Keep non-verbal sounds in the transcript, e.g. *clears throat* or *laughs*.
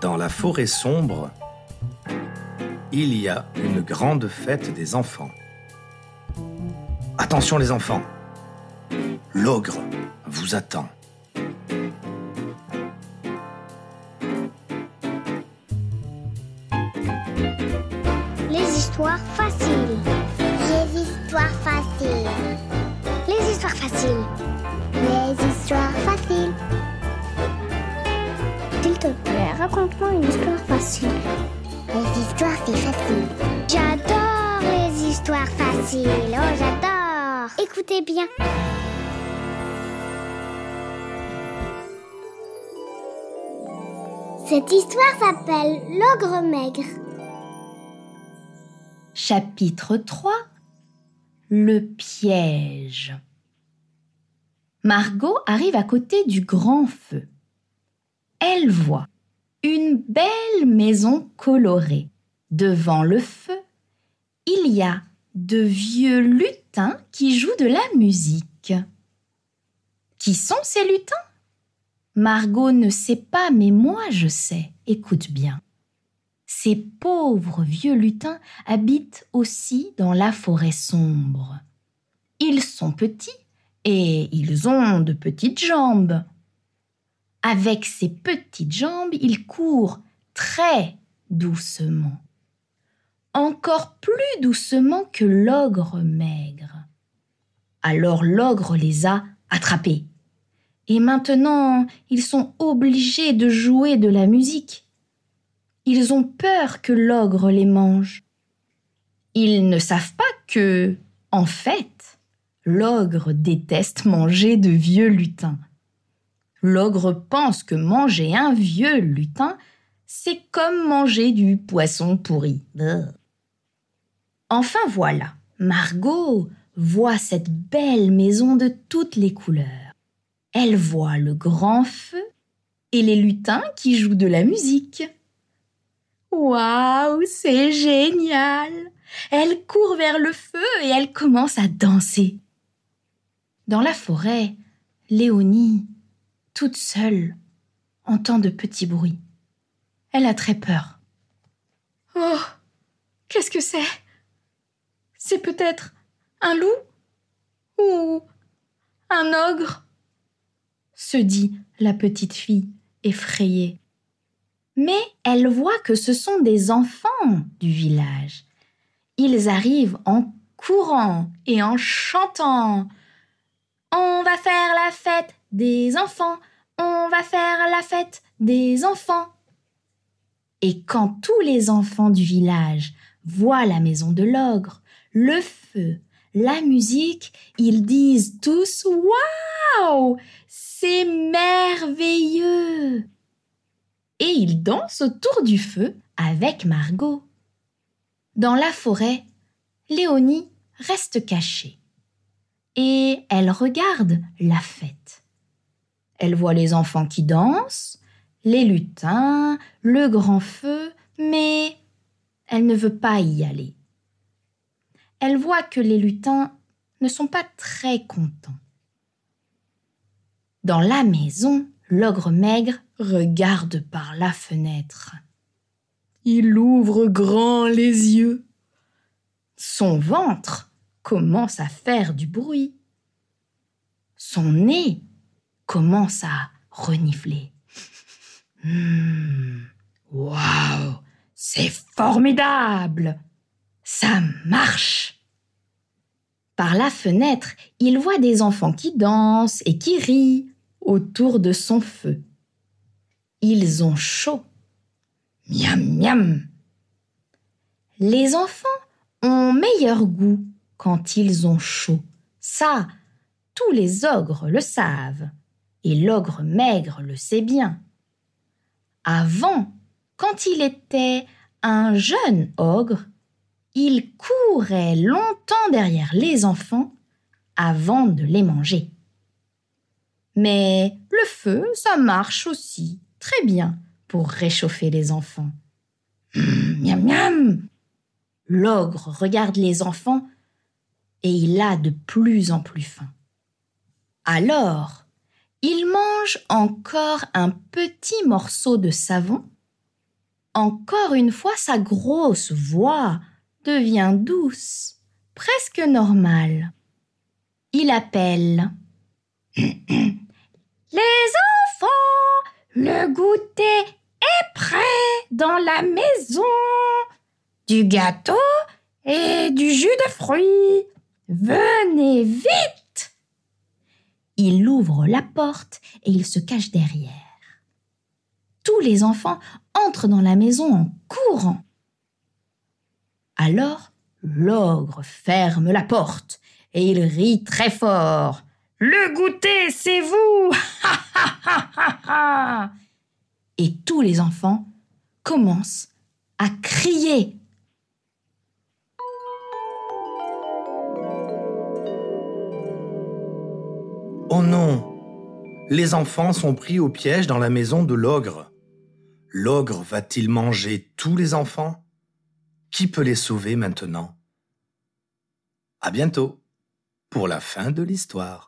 Dans la forêt sombre, il y a une grande fête des enfants. Attention les enfants, l'ogre vous attend. Les histoires faciles. Les histoires faciles. Les histoires faciles. Les histoires faciles. S'il te plaît, raconte-moi une histoire facile. Les histoires, c'est facile. J'adore les histoires faciles. Oh, j'adore. Écoutez bien. Cette histoire s'appelle L'ogre maigre. Chapitre 3 Le piège Margot arrive à côté du grand feu. Elle voit une belle maison colorée. Devant le feu, il y a de vieux lutins qui jouent de la musique. Qui sont ces lutins? Margot ne sait pas, mais moi je sais. Écoute bien. Ces pauvres vieux lutins habitent aussi dans la forêt sombre. Ils sont petits et ils ont de petites jambes. Avec ces petites jambes, ils courent très doucement. Encore plus doucement que l'ogre maigre. Alors l'ogre les a attrapés. Et maintenant, ils sont obligés de jouer de la musique. Ils ont peur que l'ogre les mange. Ils ne savent pas que, en fait, l'ogre déteste manger de vieux lutins. L'ogre pense que manger un vieux lutin, c'est comme manger du poisson pourri. Enfin voilà, Margot voit cette belle maison de toutes les couleurs. Elle voit le grand feu et les lutins qui jouent de la musique. Waouh, c'est génial Elle court vers le feu et elle commence à danser. Dans la forêt, Léonie, toute seule, entend de petits bruits. Elle a très peur. Oh, qu'est-ce que c'est? C'est peut-être un loup ou un ogre? Se dit la petite fille effrayée. Mais elle voit que ce sont des enfants du village. Ils arrivent en courant et en chantant. On va faire la fête des enfants, on va faire la fête des enfants. Et quand tous les enfants du village voient la maison de l'ogre, le feu, la musique, ils disent tous Waouh C'est merveilleux Et ils dansent autour du feu avec Margot. Dans la forêt, Léonie reste cachée et elle regarde la fête. Elle voit les enfants qui dansent, les lutins, le grand feu, mais elle ne veut pas y aller elle voit que les lutins ne sont pas très contents. Dans la maison, l'ogre maigre regarde par la fenêtre. Il ouvre grand les yeux. Son ventre commence à faire du bruit. Son nez commence à renifler. Hum, waouh, c'est formidable! Ça marche Par la fenêtre, il voit des enfants qui dansent et qui rient autour de son feu. Ils ont chaud. Miam miam Les enfants ont meilleur goût quand ils ont chaud. Ça, tous les ogres le savent. Et l'ogre maigre le sait bien. Avant, quand il était un jeune ogre, il courait longtemps derrière les enfants avant de les manger. Mais le feu, ça marche aussi très bien pour réchauffer les enfants. Hum, miam miam L'ogre regarde les enfants et il a de plus en plus faim. Alors, il mange encore un petit morceau de savon encore une fois sa grosse voix devient douce, presque normale. Il appelle. *clears throat* Les enfants, le goûter est prêt dans la maison. Du gâteau et du jus de fruits. Venez vite. Il ouvre la porte et il se cache derrière. Tous les enfants entrent dans la maison en courant. Alors, l'ogre ferme la porte et il rit très fort. Le goûter, c'est vous *laughs* Et tous les enfants commencent à crier. Oh non Les enfants sont pris au piège dans la maison de l'ogre. L'ogre va-t-il manger tous les enfants? Qui peut les sauver maintenant? À bientôt pour la fin de l'histoire.